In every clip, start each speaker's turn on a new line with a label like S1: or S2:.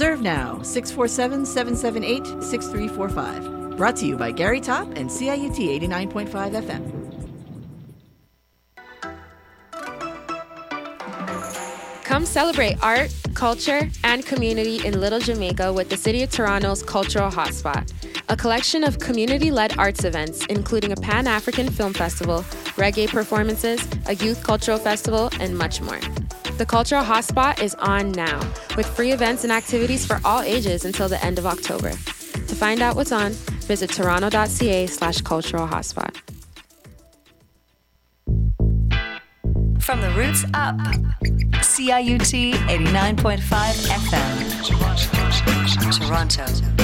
S1: Reserve now 647 778 6345. Brought to you by Gary Top and CIUT 89.5 FM.
S2: Come celebrate art, culture, and community in Little Jamaica with the City of Toronto's Cultural Hotspot, a collection of community led arts events, including a Pan African Film Festival, reggae performances, a youth cultural festival, and much more. The Cultural Hotspot is on now, with free events and activities for all ages until the end of October. To find out what's on, visit toronto.ca slash cultural hotspot.
S3: From the roots up, CIUT 89.5 FM, Toronto.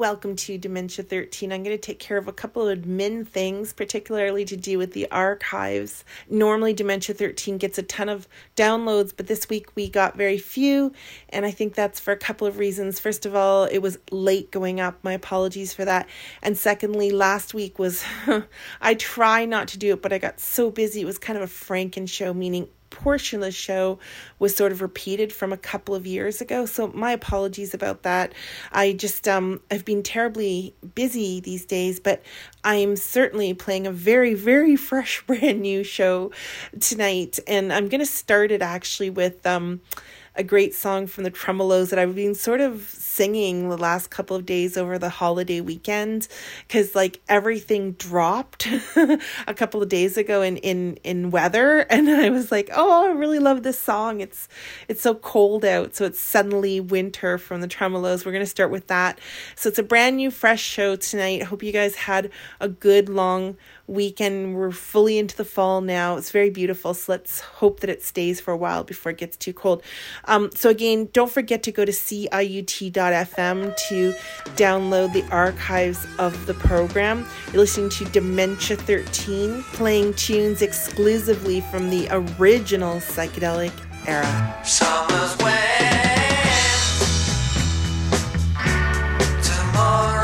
S4: Welcome to Dementia 13. I'm going to take care of a couple of admin things, particularly to do with the archives. Normally, Dementia 13 gets a ton of downloads, but this week we got very few, and I think that's for a couple of reasons. First of all, it was late going up. My apologies for that. And secondly, last week was, I try not to do it, but I got so busy. It was kind of a Franken show, meaning portion of the show was sort of repeated from a couple of years ago. So my apologies about that. I just um I've been terribly busy these days, but I'm certainly playing a very very fresh brand new show tonight and I'm going to start it actually with um a great song from the Tremeloes that I've been sort of singing the last couple of days over the holiday weekend because like everything dropped a couple of days ago in in in weather and I was like oh I really love this song. It's it's so cold out so it's suddenly winter from the Tremeloes. We're going to start with that. So it's a brand new fresh show tonight. Hope you guys had a good long weekend. We're fully into the fall now. It's very beautiful. So let's hope that it stays for a while before it gets too cold. Um, so again, don't forget to go to ciut.fm to download the archives of the program. You're listening to Dementia 13, playing tunes exclusively from the original psychedelic era.
S5: Summer's when tomorrow's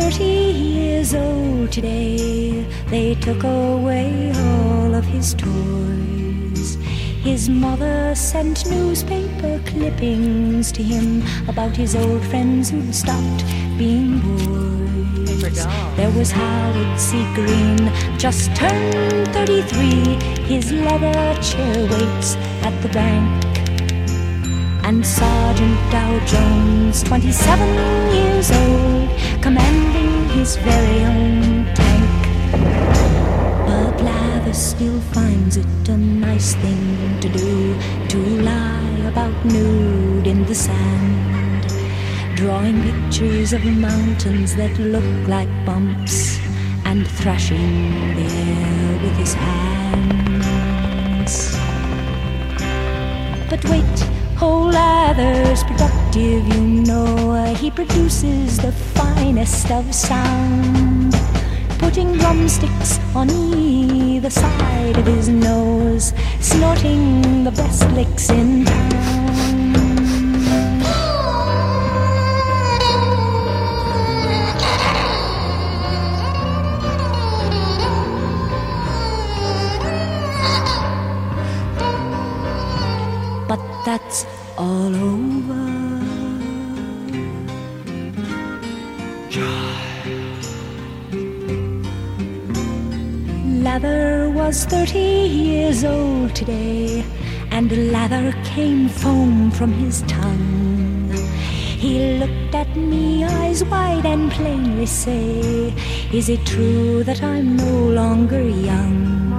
S6: 30 years old today. They took away all of his toys. His mother sent newspaper clippings to him about his old friends who'd stopped being boys. There was Howard C. Green, just turned 33. His leather chair waits at the bank and Sergeant Dow Jones, 27 years old, commanding his very own tank. But Lather still finds it a nice thing to do to lie about nude in the sand, drawing pictures of mountains that look like bumps and thrashing the air with his hands. But wait, whole lather's productive, you know. uh, He produces the finest of sound, putting drumsticks on either side of his nose, snorting the best licks in town. That's all over. Lather was 30 years old today, and lather came foam from his tongue. He looked at me, eyes wide, and plainly say, Is it true that I'm no longer young?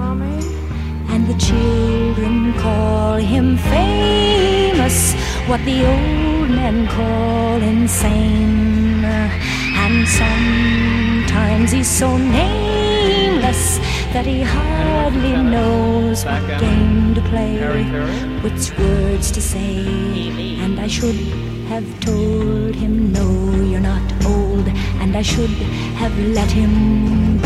S7: the children call him famous, what the old men call insane. And sometimes he's so nameless that he hardly knows what game to play, which words to say. And I should have told him, no, you're not old, and I should have let him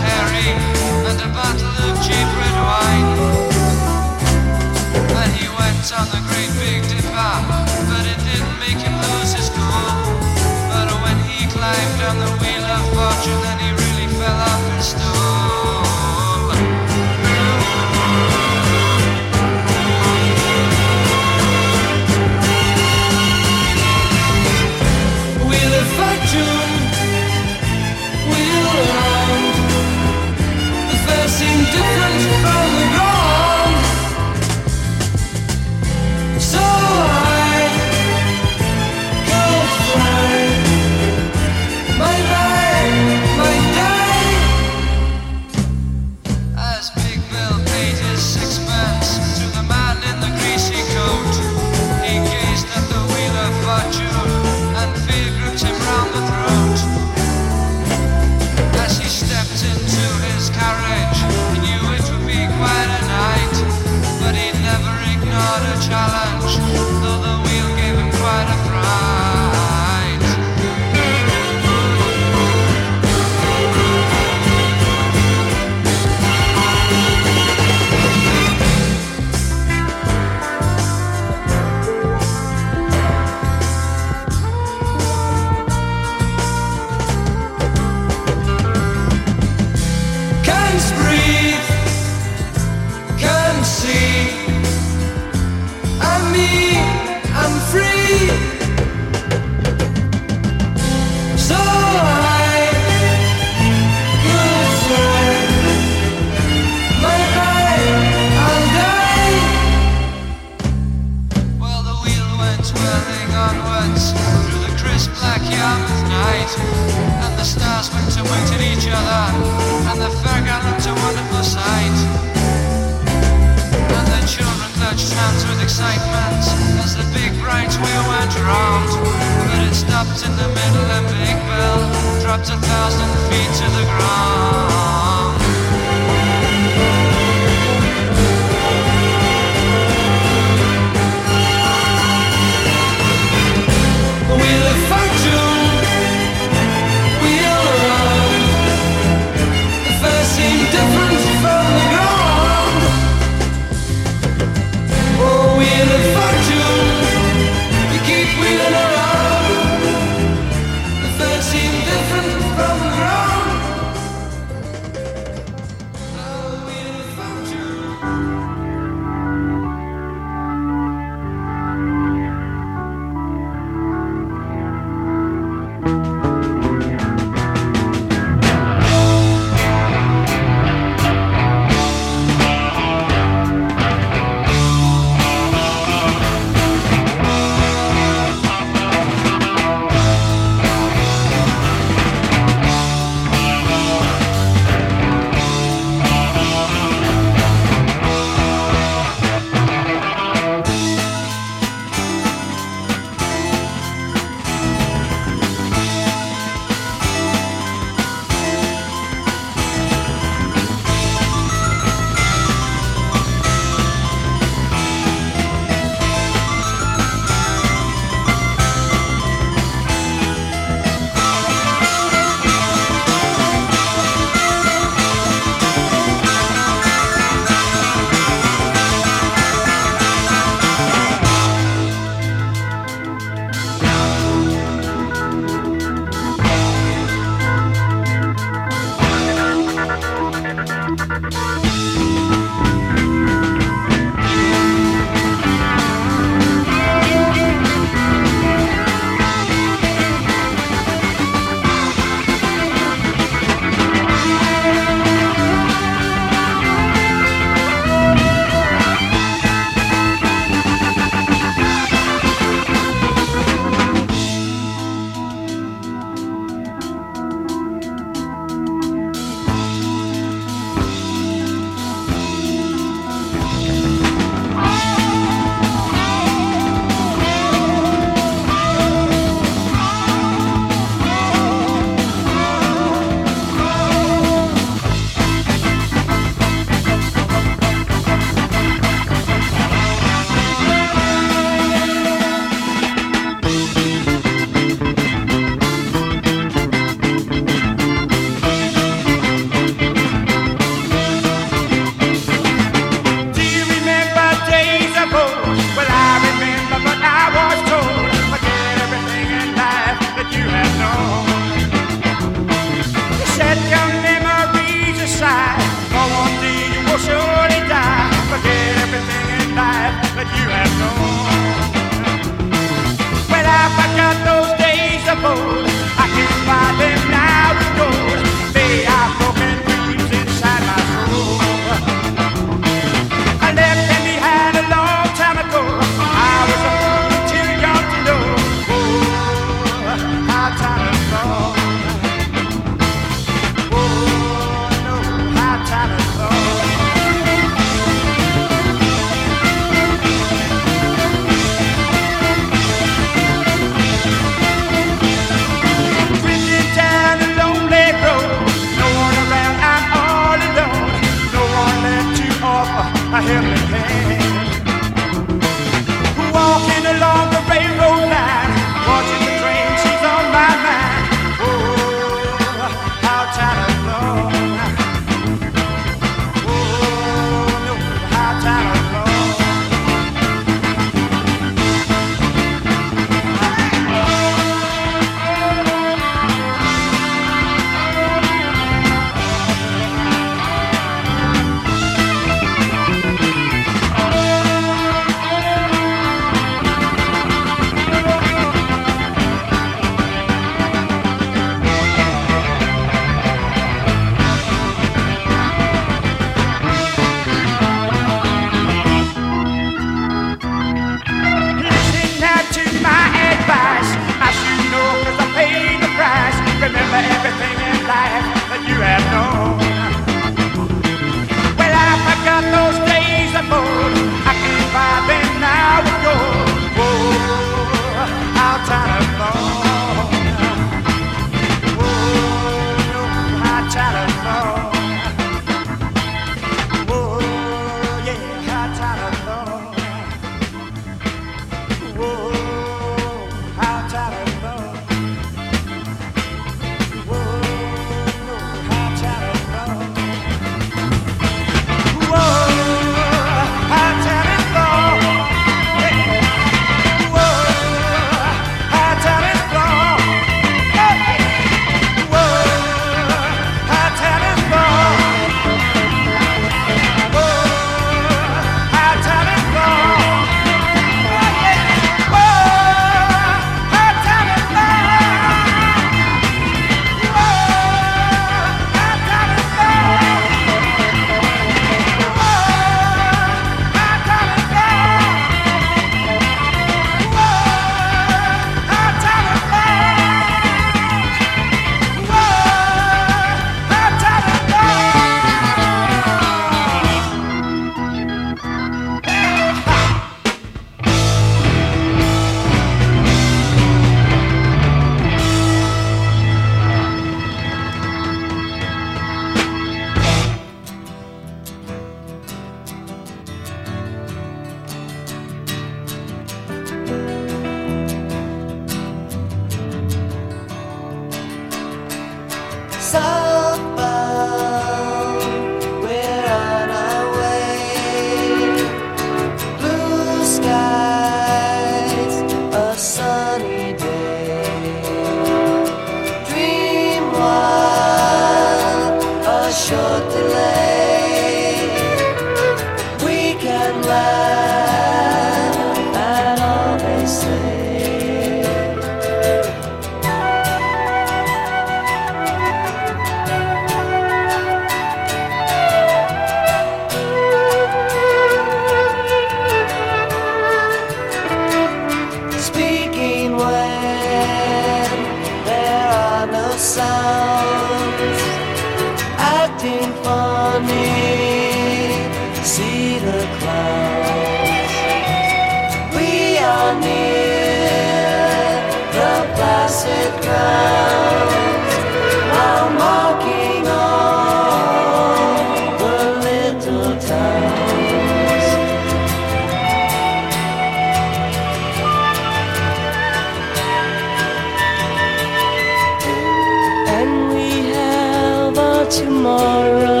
S8: have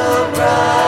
S5: so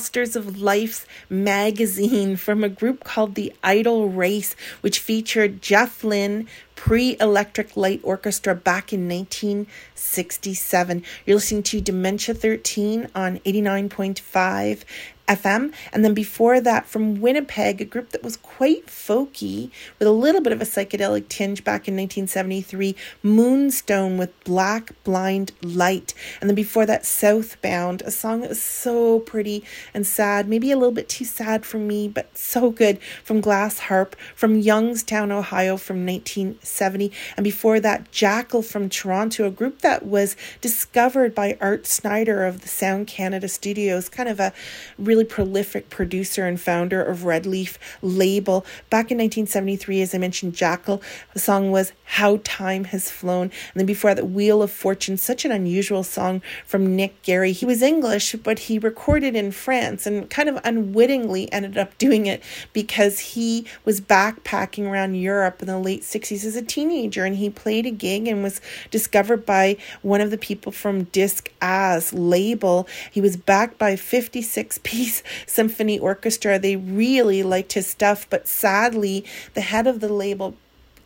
S4: Imposters of Life's magazine from a group called The Idle Race, which featured Jeff Lynne, pre Electric Light Orchestra back in 1967. You're listening to Dementia 13 on 89.5 FM. And then before that, from Winnipeg, a group that was quite folky with a little bit of a psychedelic tinge back in 1973, Moonstone with Black Blind Light. And then before that, Southbound, a song that was so pretty and sad, maybe a little bit too sad for me, but so good from Glass Harp from Youngstown, Ohio from 1970. And before that, Jackal from Toronto, a group that was discovered by Art Snider of the Sound Canada Studios, kind of a really prolific producer and founder of Red Leaf label. Back in 1973, as I mentioned, Jackal, the song was How Time Has Flown. And then before that, Wheel of Fortune, such an unusual song from Nick Garrie. He was English, but he recorded in France and kind of unwittingly ended up doing it because he was backpacking around Europe in the late 60s as a teenager and he played a gig and was discovered by one of the people from Disc As label. He was backed by 56 piece symphony orchestra. They really liked his stuff, but sadly, the head of the label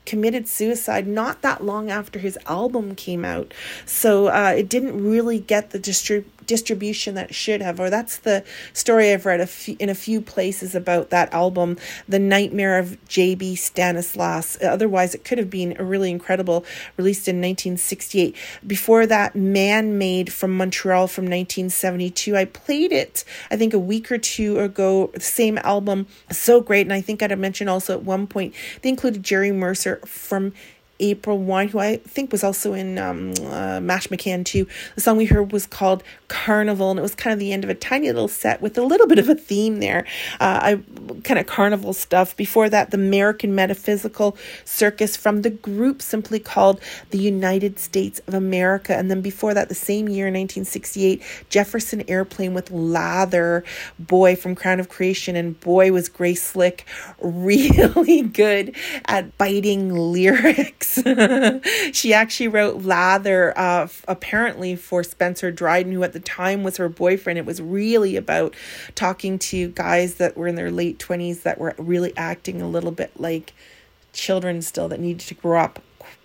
S4: committed suicide not that long after his album came out. So uh, it didn't really get the distrib- distribution that should have. Or that's the story I've read in a few places about that album, The Nightmare of J.B. Stanislas. Otherwise, it could have been a really incredible, released in 1968. Before that, Man Made from Montreal from 1972. I played it, I think, a week or two ago. Same album, so great. And I think I'd mentioned also at one point, they included Jerry Mercer from April Wine, who I think was also in um, uh, Mashmakhan too. The song we heard was called Carnival, and it was kind of the end of a tiny little set with a little bit of a theme there. Uh, I kind of carnival stuff. Before that, the American Metaphysical Circus from the group simply called the United States of America, and then before that, the same year, 1968, Jefferson Airplane with Lather, boy from Crown of Creation, and boy was Grace Slick really good at biting lyrics. she actually wrote Lather, uh, apparently for Spencer Dryden, who at the time was her boyfriend. It was really about talking to guys that were in their late 20s that were really acting a little bit like children still that needed to grow up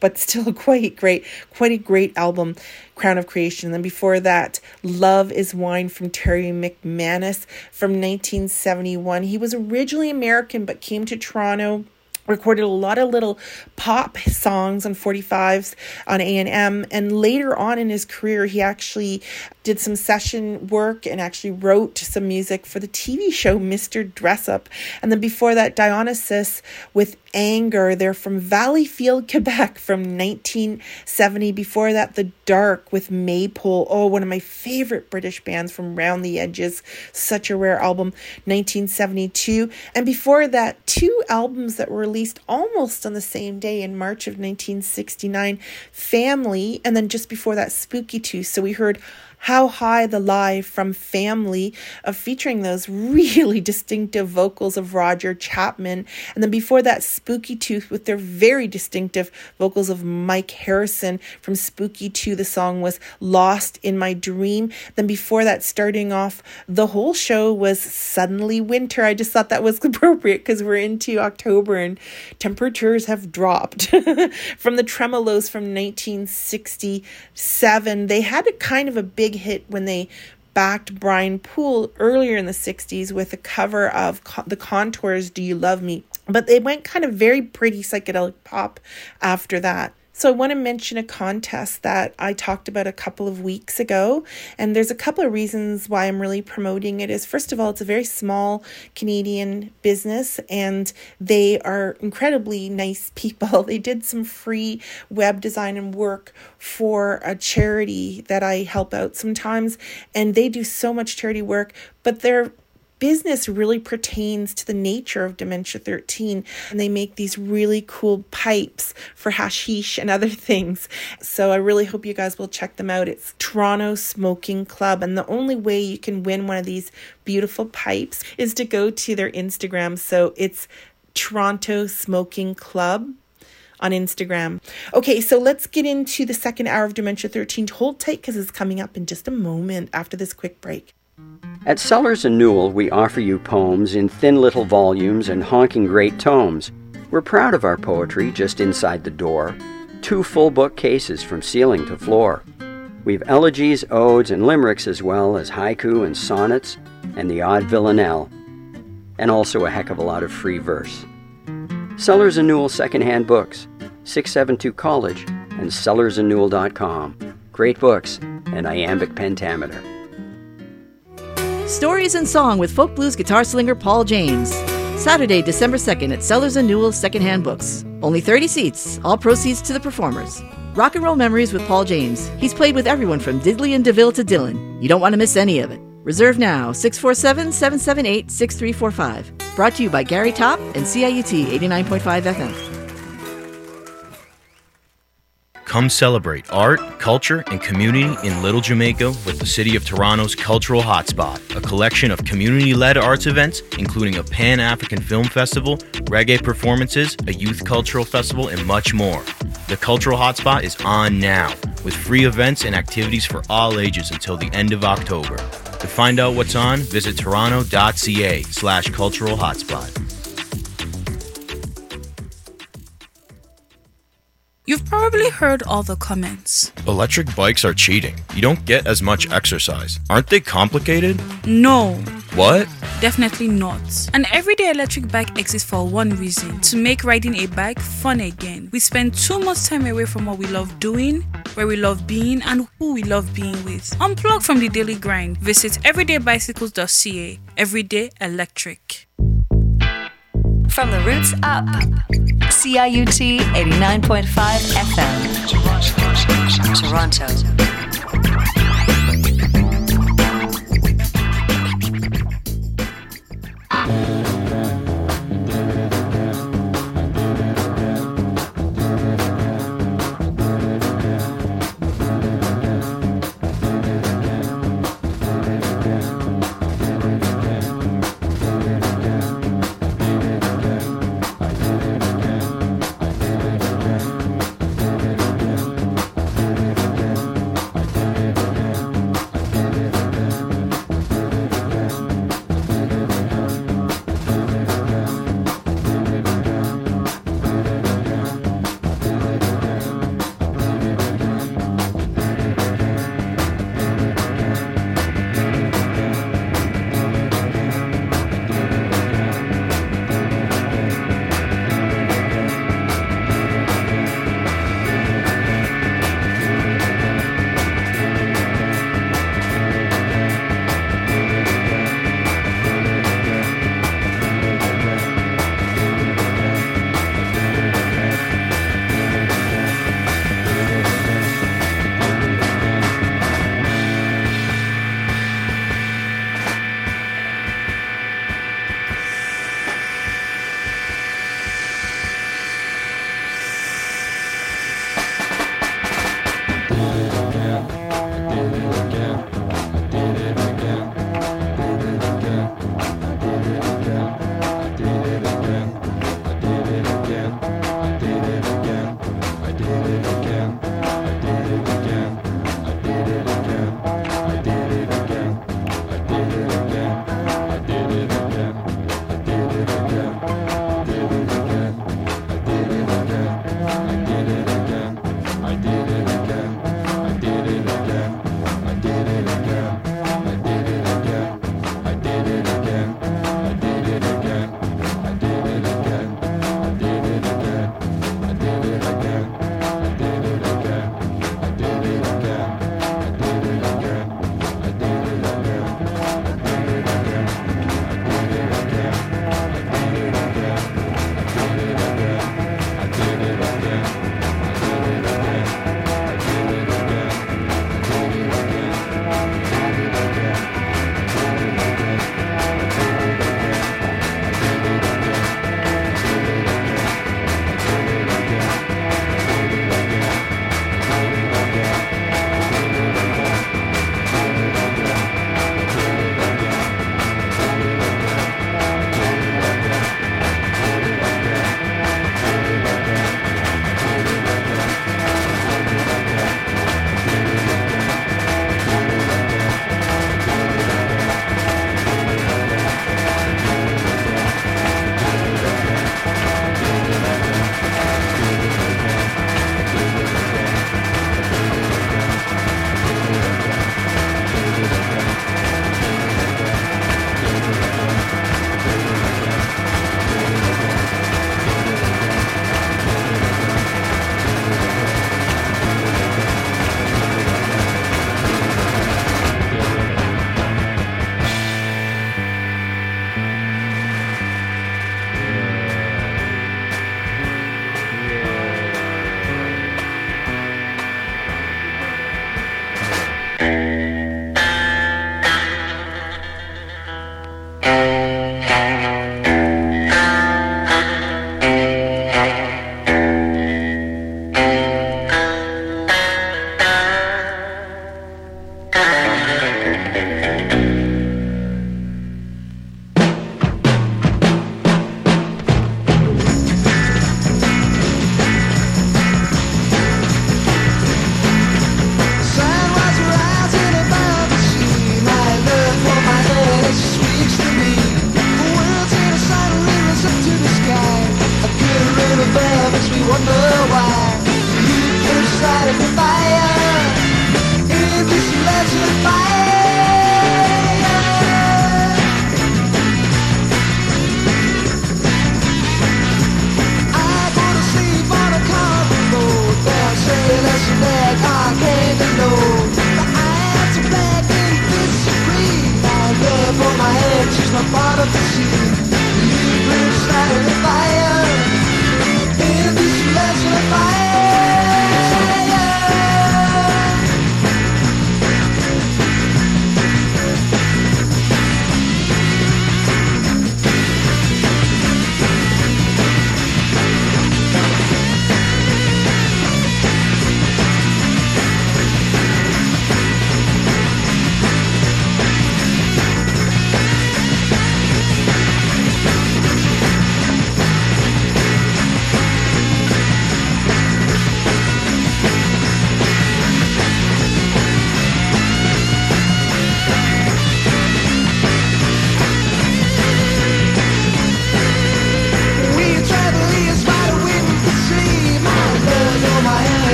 S4: but still quite great quite a great album crown of creation. And then before that love is wine from terry mcmanus from 1971 he was originally american but came to toronto recorded a lot of little pop songs on 45s on A&M and later on in his career he actually did some session work and actually wrote some music for the TV show Mr. Dressup and then before that Dionysos with Anger. They're from Valleyfield Quebec from 1970 before that The Dark with Maypole. Oh one of my favorite British bands from Round the Edges. Such a rare album 1972 and before that two albums that were released almost on the same day in March of 1969 Family, and then just before that, Spooky Tooth. So we heard how High the Lie from Family, of featuring those really distinctive vocals of Roger Chapman. And then before that, Spooky Tooth with their very distinctive vocals of Mike Harrison from Spooky 2. The song was Lost in My Dream. Then before that, starting off the whole show was Suddenly Winter. I just thought that was appropriate because we're into October and temperatures have dropped. from the Tremeloes from 1967, they had a kind of a big hit when they backed Brian Poole earlier in the 60s with a cover of Co- The Contours Do You Love Me? But they went kind of very pretty psychedelic pop after that. So, I want to mention a contest that I talked about a couple of weeks ago. And there's a couple of reasons why I'm really promoting it. Is first of all, it's a very small Canadian business and they are incredibly nice people. They did some free web design and work for a charity that I help out sometimes. And they do so much charity work, but they're business really pertains to the nature of Dementia 13. And they make these really cool pipes for hashish and other things. So I really hope you guys will check them out. It's Toronto Smoking Club. And the only way you can win one of these beautiful pipes is to go to their Instagram. So it's Toronto Smoking Club on Instagram. Okay, so let's get into the second hour of Dementia 13. Hold tight because it's coming up in just a moment after this quick break.
S9: At Sellers and Newell, we offer you poems in thin little volumes and honking great tomes. We're proud of our poetry just inside the door. Two full bookcases from ceiling to floor. We've elegies, odes, and limericks as well as haiku and sonnets and the odd villanelle, and also a heck of a lot of free verse. Sellers and Newell secondhand books, 672 College and sellersandnewell.com. Great books and iambic pentameter.
S1: Stories and Song with folk blues guitar slinger Paul James. Saturday, December 2nd at Sellers and Newel's Secondhand Books. Only 30 seats, all proceeds to the performers. Rock and Roll Memories with Paul James. He's played with everyone from Diddley and DeVille to Dylan. You don't want to miss any of it. Reserve now, 647 778 6345. Brought to you by Gary Topp and CIUT 89.5 FM.
S10: Come celebrate art, culture, and community in Little Jamaica with the City of Toronto's Cultural Hotspot, a collection of community led arts events, including a Pan African Film Festival, reggae performances, a youth cultural festival, and much more. The Cultural Hotspot is on now, with free events and activities for all ages until the end of October. To find out what's on, visit toronto.ca slash cultural hotspot.
S11: You've probably heard all the comments.
S10: Electric bikes are cheating. You don't get as much exercise. Aren't they complicated?
S11: No,
S10: What?
S11: definitely not. An everyday electric bike exists for one reason to make riding a bike fun again. We spend too much time away from what we love doing, where we love being, and who we love being with. Unplug from the daily grind. Visit everydaybicycles.ca. Everyday electric.
S3: From the roots up, CIUT 89.5 FM. Toronto.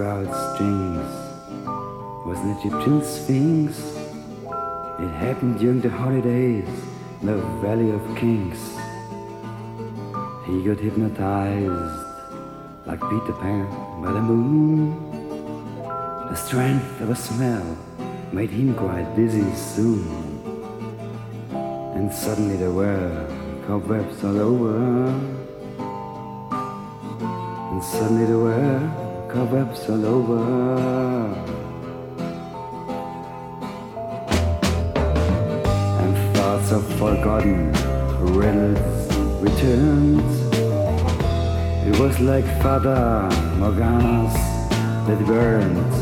S12: Strings was an Egyptian sphinx. It happened during the holidays in the Valley of Kings. He got hypnotized like Peter Pan by the moon. The strength of a smell made him quite dizzy soon. And suddenly there were cobwebs all over. And suddenly there were cobwebs all over. And thoughts of forgotten riddles returned. It was like Fata Morganas that burned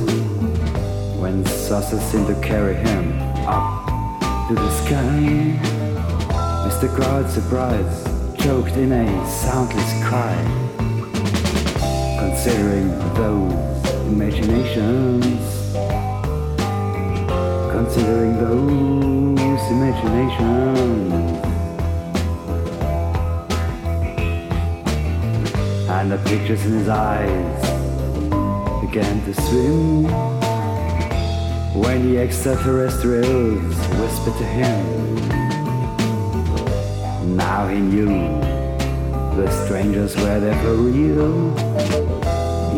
S12: when saucers seemed to carry him up to the sky. Mr. Crowd, surprise, choked in a soundless cry. Considering those imaginations, considering those imaginations, and the pictures in his eyes began to swim when the extraterrestrials whispered to him. Now he knew the strangers were there for real.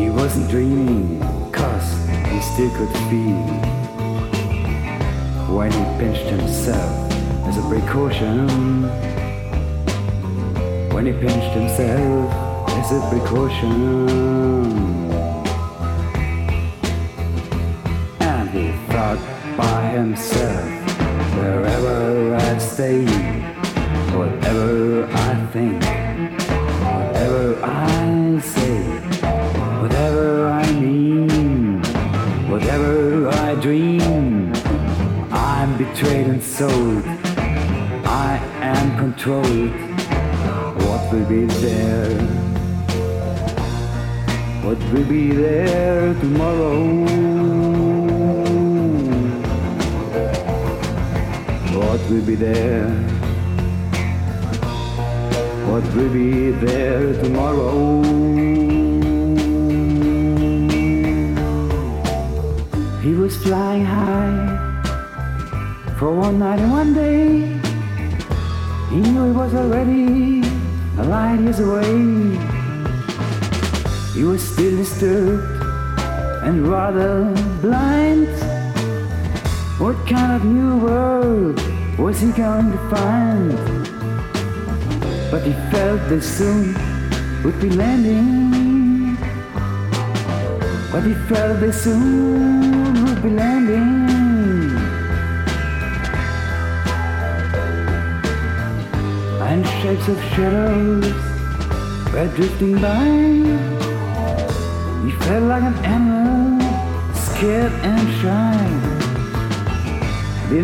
S12: He wasn't dreaming, cause he still could feel. When he pinched himself as a precaution. When he pinched himself as a precaution. And he thought by himself, wherever I stay, whatever sold. I am can't control it. What will be there? What will be there tomorrow? What will be there? What will be there tomorrow? He was flying high for one night and one day. He knew he was already a light years away. He was still disturbed and rather blind. What kind of new world was he going to find? But he felt they soon would be landing. But he felt they soon And shapes of shadows were drifting by. He felt like an animal, scared and shy.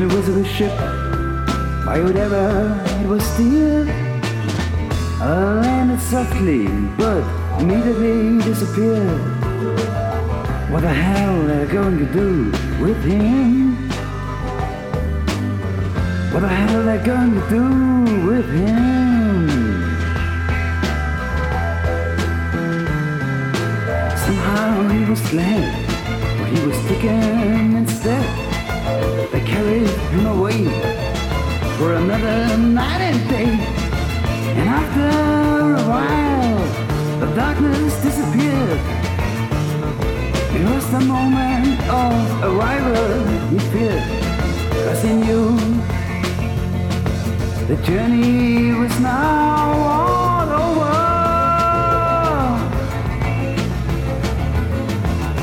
S12: Was a ship, by whatever it was steered. Landed softly, but immediately disappeared. What the hell are they going to do with him? What the hell are they going to do with him? Somehow he was glad, but he was taken instead. They carried him away for another night and day. And after a while, the darkness disappeared. It was the moment of arrival he feared. Cause he knew the journey was now all over.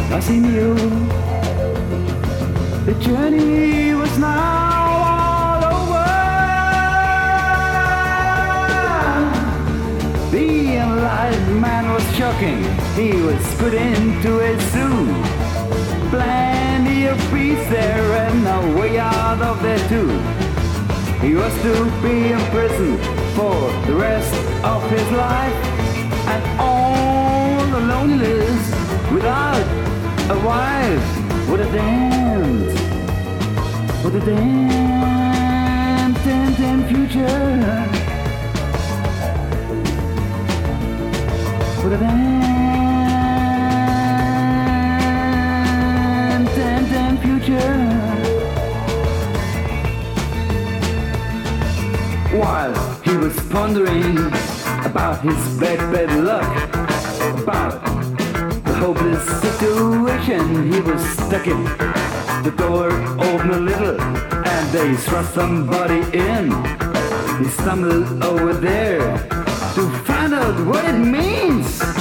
S12: Cause he knew the journey was now all over. The enlightened man was shocking. He was put into a zoo. Plenty of beasts there and no way out of there too. He was to be imprisoned for the rest of his life. And all the loneliness without a wife with a dance, with a dance, dance, dance future, with a dance, while he was pondering about his bad, bad luck, about the hopeless situation he was stuck in. The door opened a little and they thrust somebody in. He stumbled over there to find out what it means.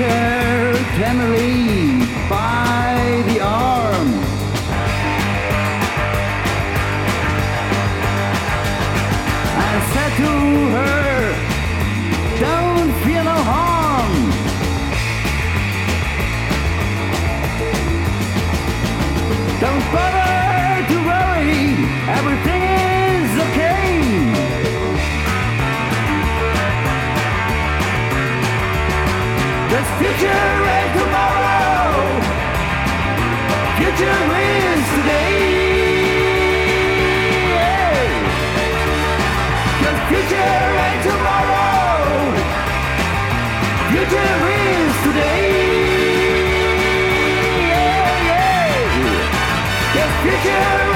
S12: He took her Cause future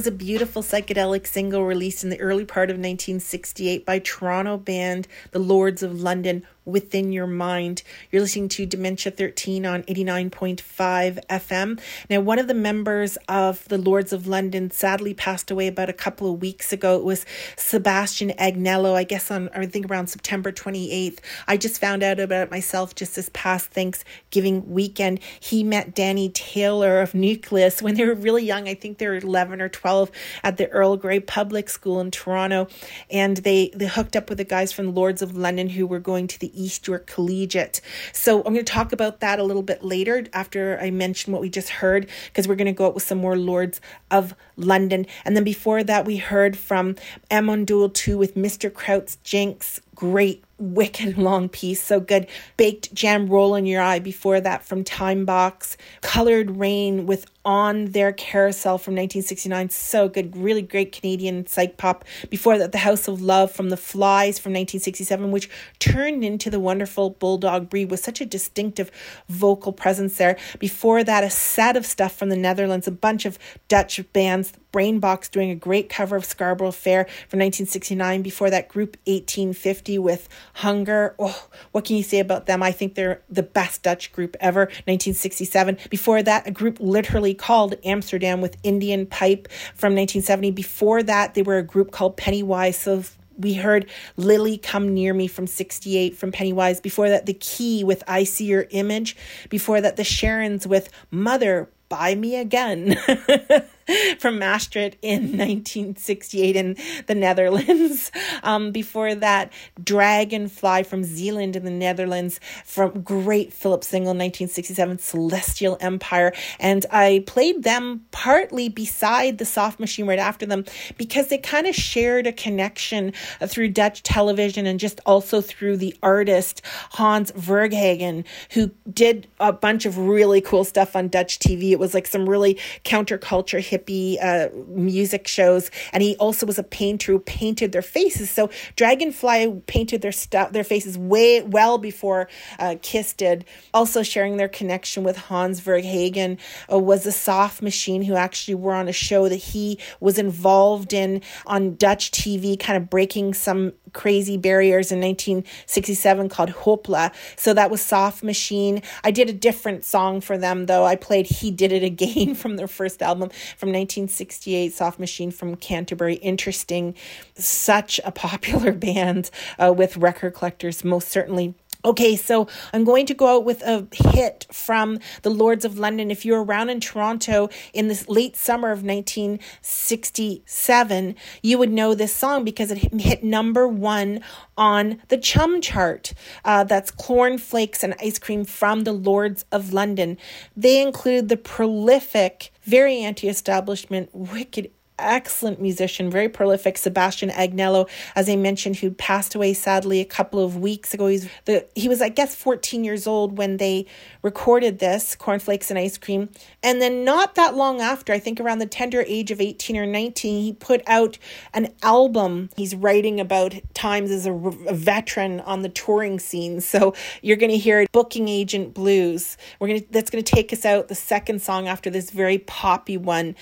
S4: was a beautiful psychedelic single released in the early part of 1968 by Toronto band The Lords of London within your mind. You're listening to Dementia 13 on 89.5 FM. Now, one of the members of the Lords of London sadly passed away about a couple of weeks ago. It was Sebastian Agnello, I guess on, I think around September 28th. I just found out about it myself just this past Thanksgiving weekend. He met Danny Taylor of Nucleus when they were really young. I think they were 11 or 12 at the Earl Grey Public School in Toronto. And they, they hooked up with the guys from the Lords of London who were going to the East York Collegiate. So I'm going to talk about that a little bit later after I mention what we just heard, because we're going to go out with some more Lords of London. And then before that, we heard from Amon Düül 2 with Mr. Kraut's Jinx. Great wicked long piece, so good. Baked jam roll in your eye before that from Timebox. Colored Rain with On Their Carousel from 1969, so good. Really great Canadian psych pop. Before that, The House of Love from The Flies from 1967, which turned into the wonderful Bulldog Breed with such a distinctive vocal presence there. Before that, a set of stuff from the Netherlands, a bunch of Dutch bands. Brainbox doing a great cover of Scarborough Fair from 1969. Before that, Group 1850 with Hunger. Oh, what can you say about them? I think they're the best Dutch group ever. 1967. Before that, a group literally called Amsterdam with Indian Pipe from 1970. Before that, they were a group called Pennywise. So we heard Lily Come Near Me from 68 from Pennywise. Before that, The Key with I See Your Image. Before that, The Sharons with Mother Buy Me Again. from Maastricht in 1968 in the Netherlands. Um, before that, Dragonfly from Zeeland in the Netherlands, from great Philip single 1967, Celestial Empire. And I played them partly beside the Soft Machine right after them because they kind of shared a connection through Dutch television and just also through the artist Hans Verhagen, who did a bunch of really cool stuff on Dutch TV. It was like some really counterculture hippie uh, music shows, and he also was a painter who painted their faces. So Dragonfly painted their stuff, their faces way well before uh, Kiss did. Also sharing their connection with Hans Verhagen uh, was a soft machine who actually were on a show that he was involved in on Dutch TV, kind of breaking some crazy barriers in 1967 called Hoepla. So that was Soft Machine. I did a different song for them though. I played He Did It Again from their first album from 1968, Soft Machine from Canterbury. Interesting. Such a popular band uh, with record collectors, most certainly Okay, so I'm going to go out with a hit from the Lords of London. If you're around in Toronto in this late summer of 1967, you would know this song because it hit number one on the CHUM chart. Uh, that's Cornflakes and Ice Cream from the Lords of London. They include the prolific, very anti establishment, wicked excellent musician, very prolific, Sebastian Agnello, as I mentioned, who passed away sadly a couple of weeks ago. He's the he was, I guess, 14 years old when they recorded this, Cornflakes and Ice Cream. And then not that long after, I think around the tender age of 18 or 19, he put out an album. He's writing about times as a, a veteran on the touring scene. So you're going to hear Booking Agent Blues. We're going to that's going to take us out the second song after this very poppy one.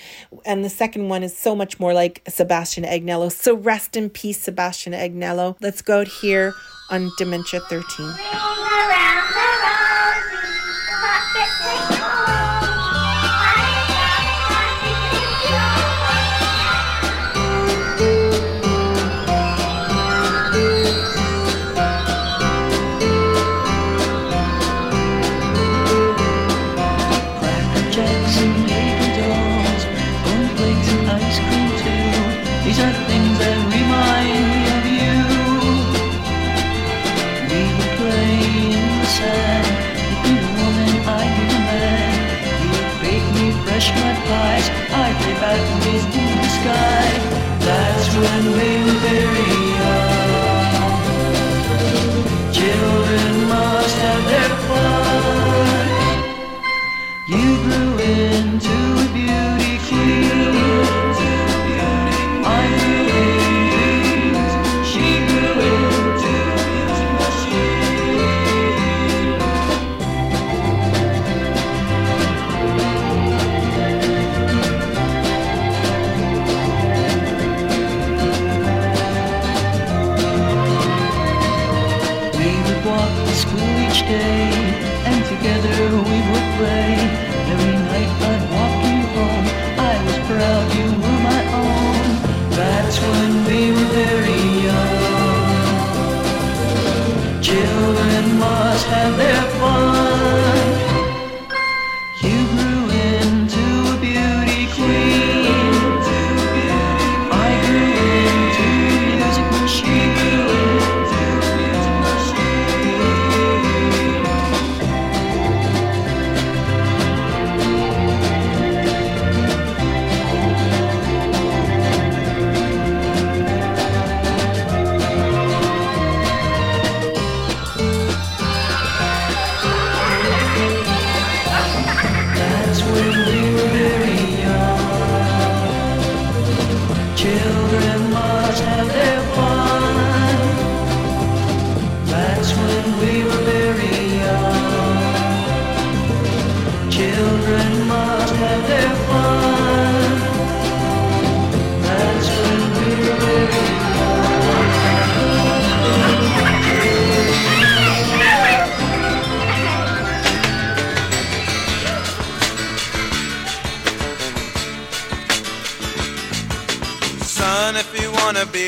S4: And the second one is so much more like Sebastian Agnello. So rest in peace, Sebastian Agnello. Let's go out here on Dementia 13.
S13: Sky.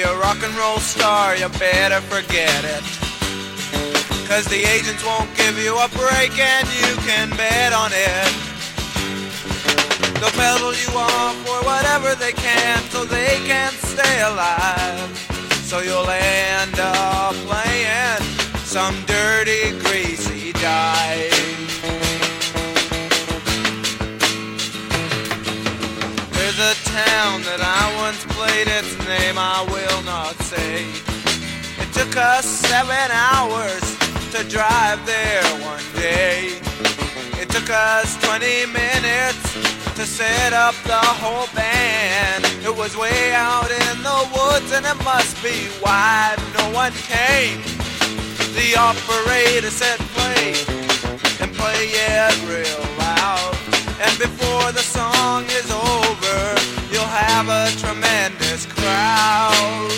S14: Be a rock and roll star, you better forget it. Cause the agents won't give you a break and you can bet on it. They'll peddle you off for whatever they can so they can stay alive. So you'll end up playing some dirty, greasy dive. Town that I once played, its name I will not say. It took us seven hours to drive there one day. It took us 20 minutes to set up the whole band. It was way out in the woods and it must be why no one came. The operator said play and play it real loud. And before the song is over, have a tremendous crowd.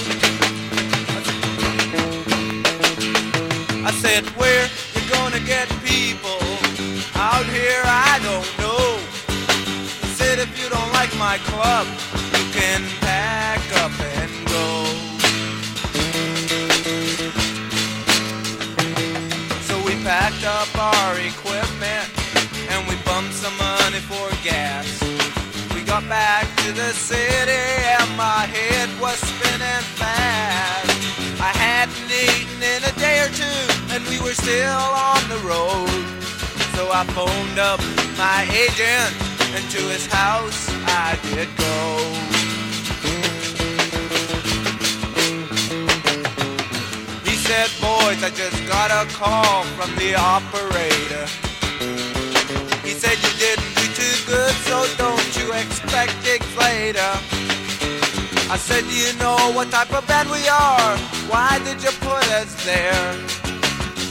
S14: I said, where you gonna get people out here? I don't know. He said, if you don't like my club, you can pack up and go. So we packed up our equipment city and my head was spinning fast. I hadn't eaten in a day or two and we were still on the road. So I phoned up my agent and to his house I did go. He said, boys, I just got a call from the operator. He said you didn't good, so don't you expect gigs later. I said, do you know what type of band we are? Why did you put us there?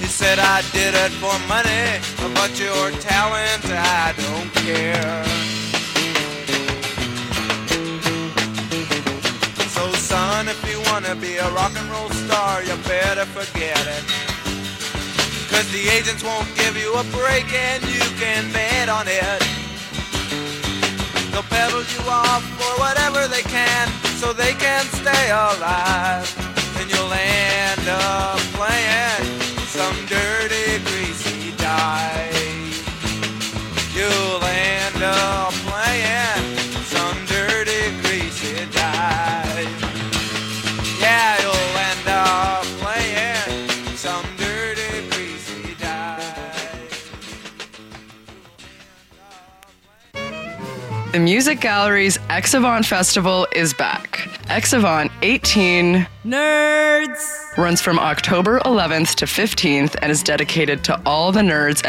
S14: He said, I did it for money, but your talent, I don't care. So son, if you wanna be a rock and roll star, you better forget it. Cause the agents won't give you a break and you can bet on it. They'll peddle you off for whatever they can so they can stay alive. And you'll end up playing some dirty, greasy dive.
S15: The Music Gallery's X Avant Festival is back. X Avant 18
S1: Nerds
S15: runs from October 11th to 15th and is dedicated to all the nerds